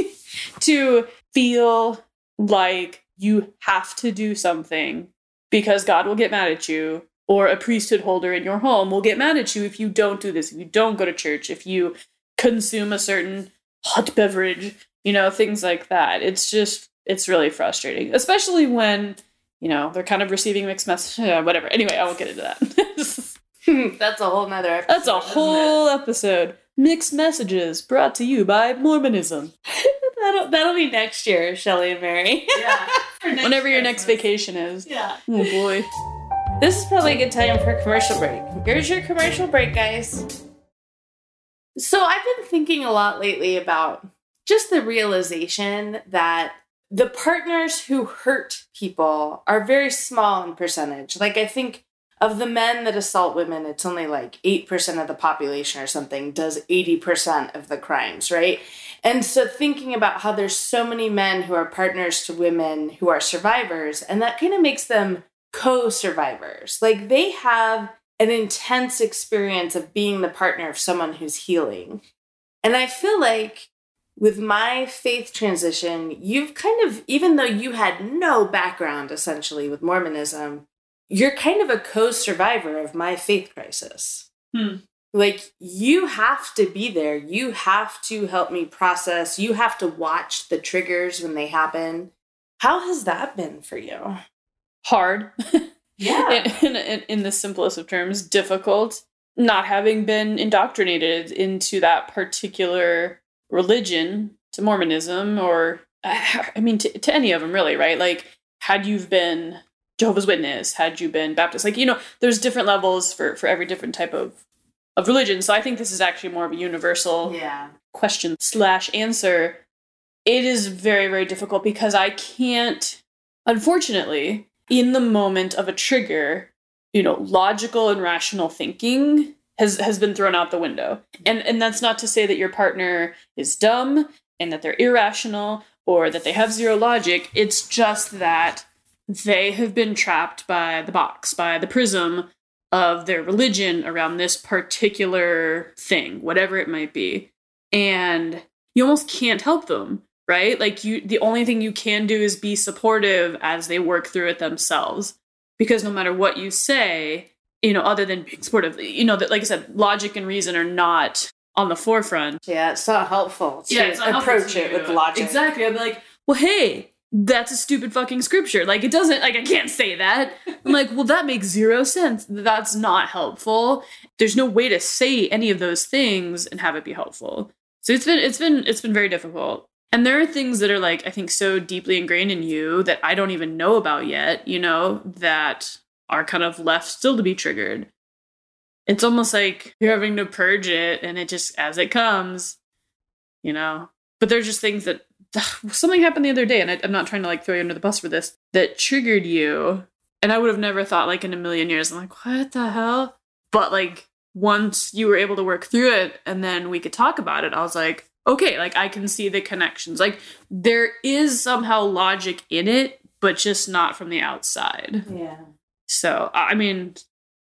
<laughs> to feel like you have to do something because God will get mad at you or a priesthood holder in your home will get mad at you if you don't do this, if you don't go to church, if you consume a certain hot beverage, you know, things like that. It's just it's really frustrating, especially when, you know, they're kind of receiving mixed messages, <laughs> whatever. Anyway, I won't get into that. <laughs> <laughs> That's a whole nother episode. That's a whole episode. Mixed messages brought to you by Mormonism. That'll, that'll be next year, Shelley and Mary. Yeah. Whenever your next vacation is. Yeah. Oh boy. This is probably a good time for a commercial break. Here's your commercial break, guys. So, I've been thinking a lot lately about just the realization that the partners who hurt people are very small in percentage. Like, I think of the men that assault women, it's only like 8% of the population or something does 80% of the crimes, right? And so thinking about how there's so many men who are partners to women who are survivors, and that kind of makes them co-survivors. Like they have an intense experience of being the partner of someone who's healing. And I feel like with my faith transition, you've kind of, even though you had no background essentially with Mormonism, you're kind of a co survivor of my faith crisis. Hmm. Like, you have to be there. You have to help me process. You have to watch the triggers when they happen. How has that been for you? Hard. <laughs> Yeah. in, in, in the simplest of terms, difficult. Not having been indoctrinated into that particular religion, to Mormonism, or uh, I mean, to, to any of them, really, right? Like, had you been Jehovah's Witness, had you been Baptist, like, you know, there's different levels for, for every different type of, of religion. So I think this is actually more of a universal Yeah. question slash answer. It is very, very difficult because I can't, unfortunately, in the moment of a trigger, you know, logical and rational thinking has has been thrown out the window. And and that's not to say that your partner is dumb and that they're irrational or that they have zero logic. It's just that they have been trapped by the box, by the prism of their religion around this particular thing, whatever it might be. And you almost can't help them, right? Like you the only thing you can do is be supportive as they work through it themselves. Because no matter what you say, you know, other than being supportive, you know, that like I said, logic and reason are not on the forefront. Yeah, it's not helpful to Yeah, it's not approach it with logic. Exactly. I'd be like, well, hey, that's a stupid fucking scripture. Like, it doesn't, like, I can't say that. I'm like, well, that makes zero sense. That's not helpful. There's no way to say any of those things and have it be helpful. So it's been, it's been, it's been very difficult. And there are things that are like, I think, so deeply ingrained in you that I don't even know about yet, you know, that are kind of left still to be triggered. It's almost like you're having to purge it and it just, as it comes, you know. But there's just things that <sighs> something happened the other day, and I, I'm not trying to like throw you under the bus for this, that triggered you. And I would have never thought like in a million years, I'm like, what the hell? But like once you were able to work through it and then we could talk about it, I was like, okay, like I can see the connections. Like there is somehow logic in it, but just not from the outside. Yeah. So, I mean,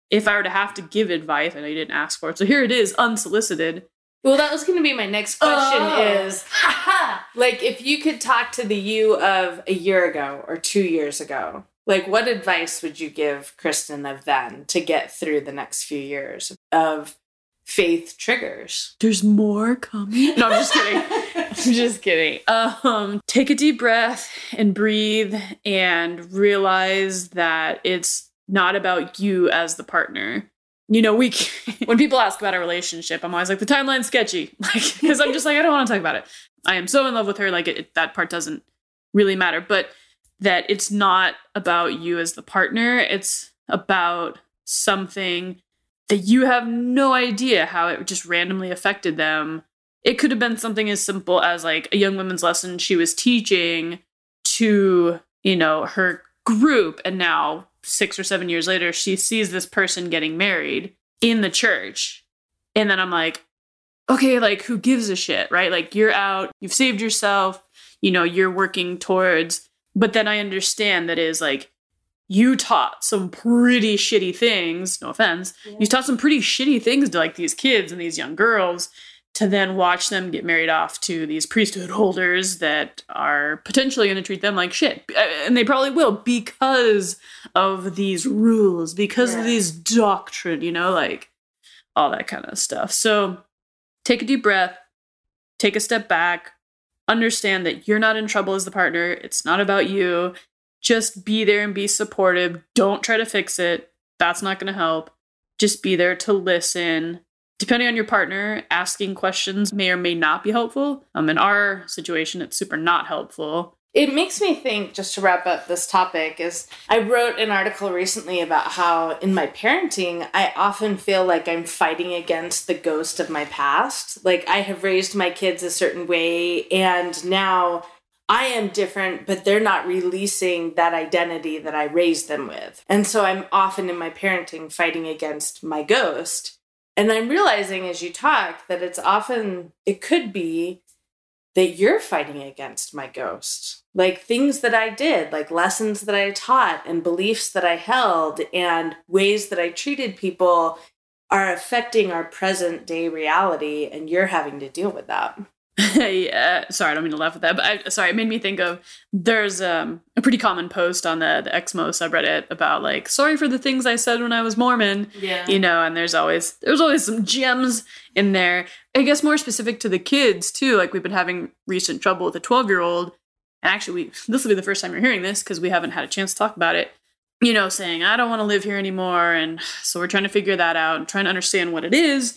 if I were to have to give advice, and I know you didn't ask for it, so here it is, unsolicited. Well, that was going to be my next question Oh. is <laughs> like if you could talk to the you of a year ago or 2 years ago, like what advice would you give Kristen of then to get through the next few years of faith triggers? There's more coming. No, I'm just kidding. <laughs> I'm just kidding. Um, take a deep breath and breathe and realize that it's not about you as the partner. You know, we <laughs> when people ask about a relationship, I'm always like the timeline's sketchy, <laughs> like because I'm just like I don't want to talk about it. I am so in love with her, like it, that part doesn't really matter, but that it's not about you as the partner. It's about something that you have no idea how it just randomly affected them. It could have been something as simple as like a young women's lesson she was teaching to, you know, her group. And now, six or seven years later, she sees this person getting married in the church. And then I'm like, okay, like who gives a shit, right? Like you're out, you've saved yourself, you know, you're working towards. But then I understand that is like, you taught some pretty shitty things, no offense. You taught some pretty shitty things to like these kids and these young girls to then watch them get married off to these priesthood holders that are potentially going to treat them like shit. Uh, And they probably will because of these rules, because of these doctrine, you know, like all that kind of stuff. So take a deep breath, take a step back, understand that you're not in trouble as the partner. It's not about you. Just be there and be supportive. Don't try to fix it. That's not going to help. Just be there to listen. Depending on your partner, asking questions may or may not be helpful. Um, in our situation, it's super not helpful. It makes me think, just to wrap up this topic, is I wrote an article recently about how in my parenting, I often feel like I'm fighting against the ghost of my past. Like I have raised my kids a certain way, and now I am different, but they're not releasing that identity that I raised them with. And so I'm often in my parenting fighting against my ghost. And I'm realizing as you talk that it's often, it could be that you're fighting against my ghost. Like things that I did, like lessons that I taught and beliefs that I held and ways that I treated people are affecting our present day reality, and you're having to deal with that. <laughs> yeah, sorry, I don't mean to laugh at that, but I, sorry, it made me think of there's um, a pretty common post on the the Exmo subreddit about like sorry for the things I said when I was Mormon, Yeah. you know, and there's always there's always some gems in there. I guess more specific to the kids too. Like we've been having recent trouble with a 12 year old, and actually, we this will be the first time you're hearing this because we haven't had a chance to talk about it. You know, saying I don't want to live here anymore, and so we're trying to figure that out and trying to understand what it is.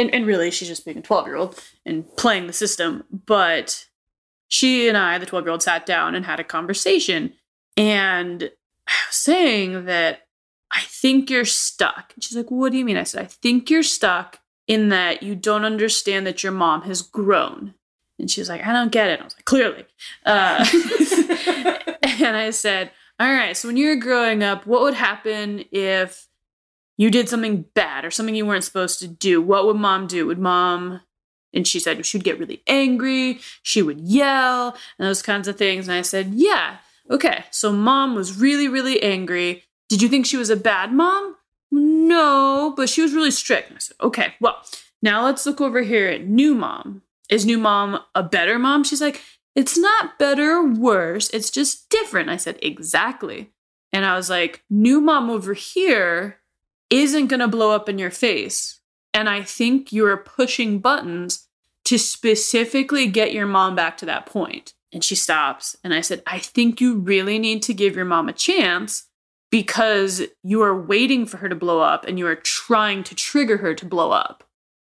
And, and really, she's just being a 12 year old and playing the system. But she and I, the 12 year old, sat down and had a conversation. And I was saying that I think you're stuck. And she's like, What do you mean? I said, I think you're stuck in that you don't understand that your mom has grown. And she was like, I don't get it. I was like, Clearly. Uh, <laughs> and I said, All right, so when you were growing up, what would happen if you did something bad or something you weren't supposed to do? What would mom do? Would mom and she said she'd get really angry, she would yell, and those kinds of things. And I said, Yeah, okay. So mom was really, really angry. Did you think she was a bad mom? No, but she was really strict. And I said, Okay, well, now let's look over here at new mom. Is new mom a better mom? She's like, It's not better or worse. It's just different. I said, Exactly. And I was like, New mom over here isn't going to blow up in your face. And I think you're pushing buttons to specifically get your mom back to that point. And she stops. And I said, I think you really need to give your mom a chance because you are waiting for her to blow up and you are trying to trigger her to blow up.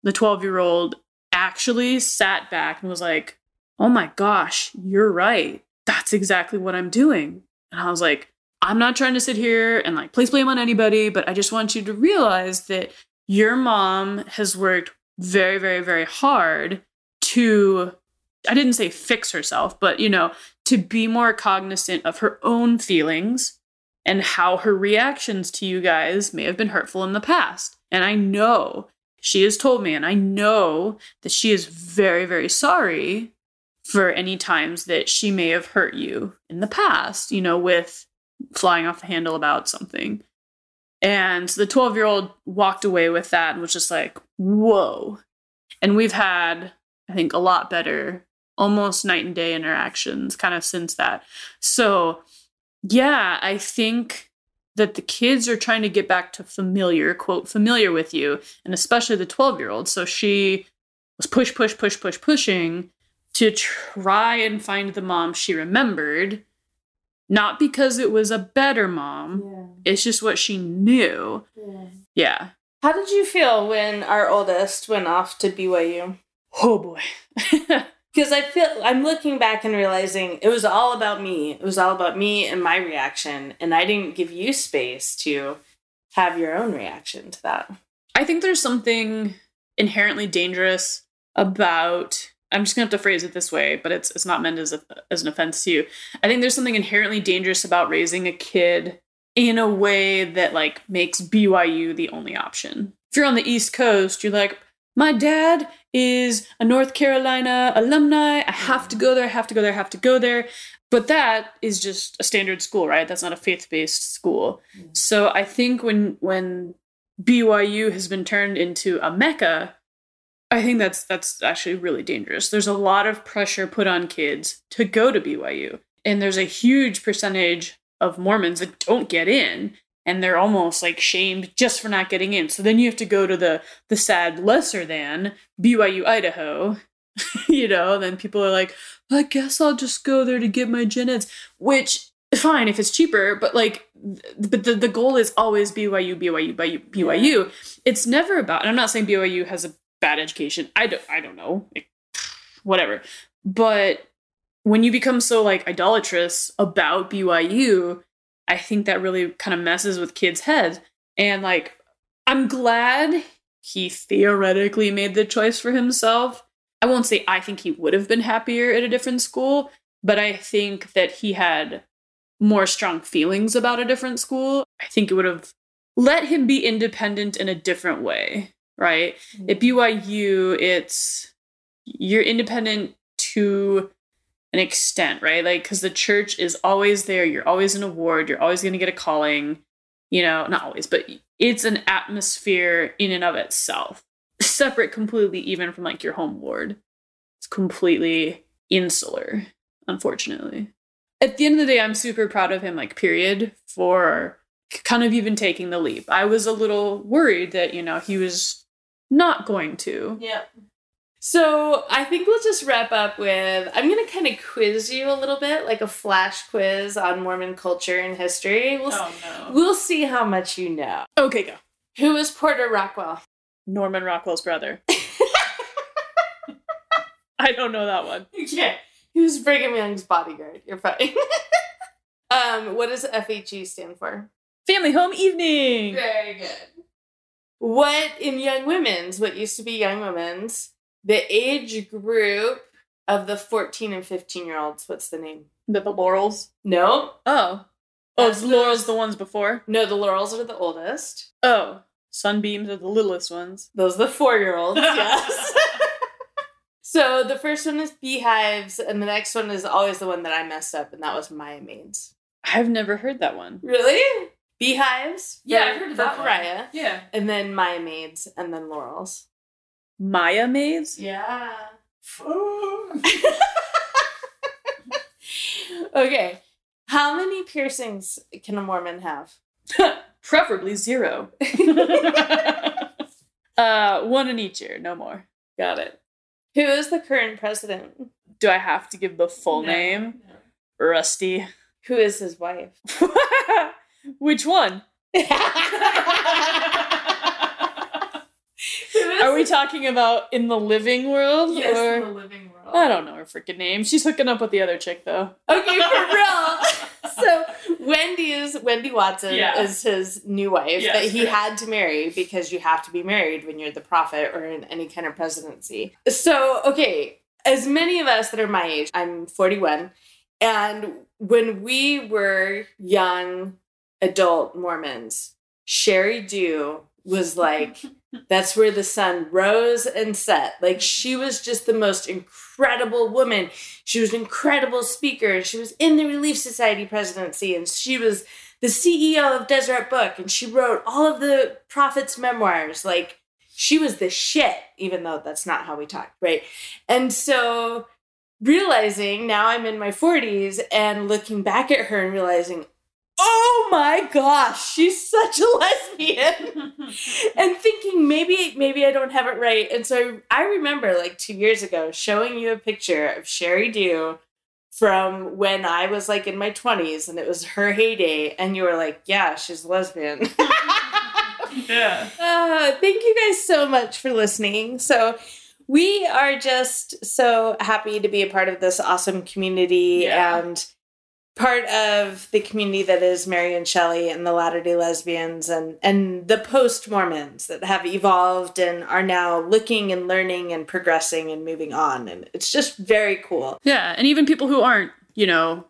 The 12 year old actually sat back and was like, Oh my gosh, you're right. That's exactly what I'm doing. And I was like, I'm not trying to sit here and like place blame on anybody, but I just want you to realize that your mom has worked very, very, very hard to, I didn't say fix herself, but you know, to be more cognizant of her own feelings and how her reactions to you guys may have been hurtful in the past. And I know she has told me, and I know that she is very, very sorry for any times that she may have hurt you in the past, you know, with flying off the handle about something. And the 12 year old walked away with that and was just like, whoa. And we've had, I think, a lot better, almost night and day interactions kind of since that. So, yeah, I think that the kids are trying to get back to familiar, quote, familiar with you, and especially the 12 year old. So she was push, push, push, push, pushing to try and find the mom she remembered not because it was a better mom. Yeah. It's just what she knew. Yeah. Yeah. How did you feel when our oldest went off to BYU? Oh boy. <laughs> Because I feel I'm looking back and realizing it was all about me. It was all about me and my reaction, and I didn't give you space to have your own reaction to that. I think there's something inherently dangerous about I'm just gonna have to phrase it this way, but it's it's not meant as a, as an offense to you. I think there's something inherently dangerous about raising a kid in a way that like makes BYU the only option. If you're on the East Coast, you're like, my dad is a North Carolina alumni. I have to go there, I have to go there, I have to go there. But that is just a standard school, right? That's not a faith-based school. Mm. So I think when when BYU has been turned into a mecca, I think that's that's actually really dangerous. There's a lot of pressure put on kids to go to BYU. And there's a huge percentage of Mormons that don't get in and they're almost like shamed just for not getting in. So then you have to go to the the sad lesser than BYU Idaho. <laughs> you know, then people are like, I guess I'll just go there to get my gen eds, which fine if it's cheaper, but like but the, the goal is always BYU, BYU, BYU, BYU. It's never about and I'm not saying BYU has a bad education. I don't I don't know. It, whatever. But when you become so like idolatrous about BYU, I think that really kind of messes with kids' heads. And like, I'm glad he theoretically made the choice for himself. I won't say I think he would have been happier at a different school, but I think that he had more strong feelings about a different school. I think it would have let him be independent in a different way, right? Mm-hmm. At BYU, it's you're independent to an extent, right? Like, because the church is always there. You're always in a ward. You're always going to get a calling. You know, not always, but it's an atmosphere in and of itself, separate completely even from like your home ward. It's completely insular, unfortunately. At the end of the day, I'm super proud of him, like, period, for kind of even taking the leap. I was a little worried that, you know, he was not going to. Yep. So I think we'll just wrap up with I'm gonna kind of quiz you a little bit, like a flash quiz on Mormon culture and history. We'll Oh, no. we'll see how much you know. Okay, go. Who is Porter Rockwell? Norman Rockwell's brother. <laughs> I don't know that one. yeah, he was Brigham Young's bodyguard. You're fine. <laughs> um, what does FHE stand for? Family Home Evening. Very good. What in Young Women's, what used to be Young Women's, the age group of the 14 and 15 year olds, what's the name? The, the Laurels. No. Oh. Oh, That's it's Laurel's the- the ones before? No, the Laurels are the oldest. Oh. Sunbeams are the littlest ones. Those are the four year olds, <laughs> yes. so the first one is Beehives, and the next one is always the one that I messed up, and that was Mia Maids. I've never heard that one. Really? Beehives? Yeah, for- I've heard of for that one. Yeah. And then Mia Maids, and then Laurels. Mia Maids? Yeah. <laughs> okay. How many piercings can a Mormon have? <laughs> Preferably zero. <laughs> uh, one in each ear, no more. Got it. Who is the current president? Do I have to give the full No, name? Rusty. Who is his wife? Which one? <laughs> <laughs> Are we talking about in the living world? Yes, or in the living world. I don't know her freaking name. She's hooking up with the other chick though. Okay, for <laughs> real. so Wendy is Wendy Watson Yeah. is his new wife Yes, that he correct. had to marry because you have to be married when you're the prophet or in any kind of presidency. So okay, as many of us that are my age, I'm 41, and when we were young adult Mormons, Sheri Dew was like <laughs> that's where the sun rose and set. Like she was just the most incredible woman. She was an incredible speaker. She was in the Relief Society presidency and she was the CEO of Deseret Book and she wrote all of the prophets' memoirs. Like she was the shit, even though that's not how we talk, right? And so realizing now I'm in my 40s and looking back at her and realizing, oh my gosh, she's such a lesbian <laughs> and thinking maybe maybe I don't have it right. And so I remember like two years ago showing you a picture of Sheri Dew from when I was like in my 20s and it was her heyday, and you were like, yeah, she's a lesbian. <laughs> Yeah. Uh, thank you guys so much for listening. So, we are just so happy to be a part of this awesome community Yeah. and part of the community that is Mary and Shelley and the Latter day Lesbians and, and the post Mormons that have evolved and are now looking and learning and progressing and moving on. And it's just very cool. Yeah, and even people who aren't, you know,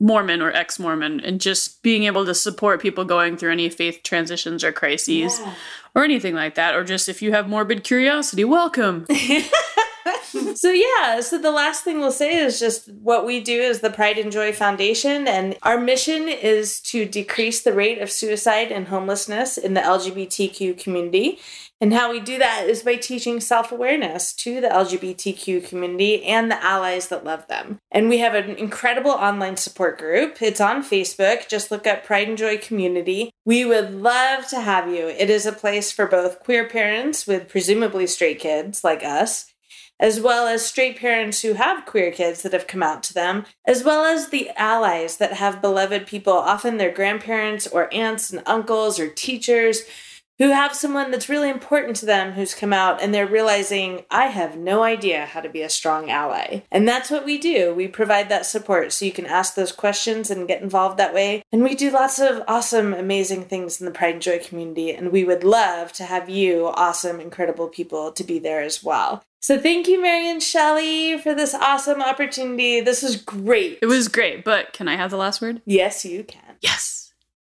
Mormon or ex Mormon, and just being able to support people going through any faith transitions or crises or anything like that, or just if you have morbid curiosity, welcome. <laughs> <laughs> so yeah so the last thing we'll say is just what we do is the pride and joy foundation and our mission is to decrease the rate of suicide and homelessness in the lgbtq community. And how we do that is by teaching self-awareness to the lgbtq community and the allies that love them. And we have an incredible online support group. It's on facebook. Just look up pride and joy community. We would love to have you. It is a place for both queer parents with presumably straight kids like us as well as straight parents who have queer kids that have come out to them, as well as the allies that have beloved people, often their grandparents or aunts and uncles or teachers, who have someone that's really important to them who's come out and they're realizing, I have no idea how to be a strong ally. And that's what we do. We provide that support so you can ask those questions and get involved that way. And we do lots of awesome, amazing things in the Pride and Joy community. And we would love to have you, awesome, incredible people, to be there as well. So thank you, Mary and Shelley, for this awesome opportunity. This was great. It was great, but can I have the last word? Yes, you can. Yes.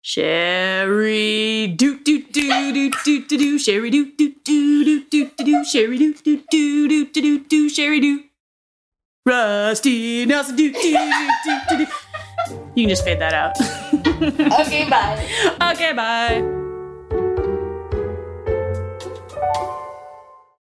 Sherry do do do do do do do Sherry do do do do do do do Sherry do do do do do do do Sherry do Rusty Nelson do do do do do do You can just fade that out. okay, bye. Okay, bye.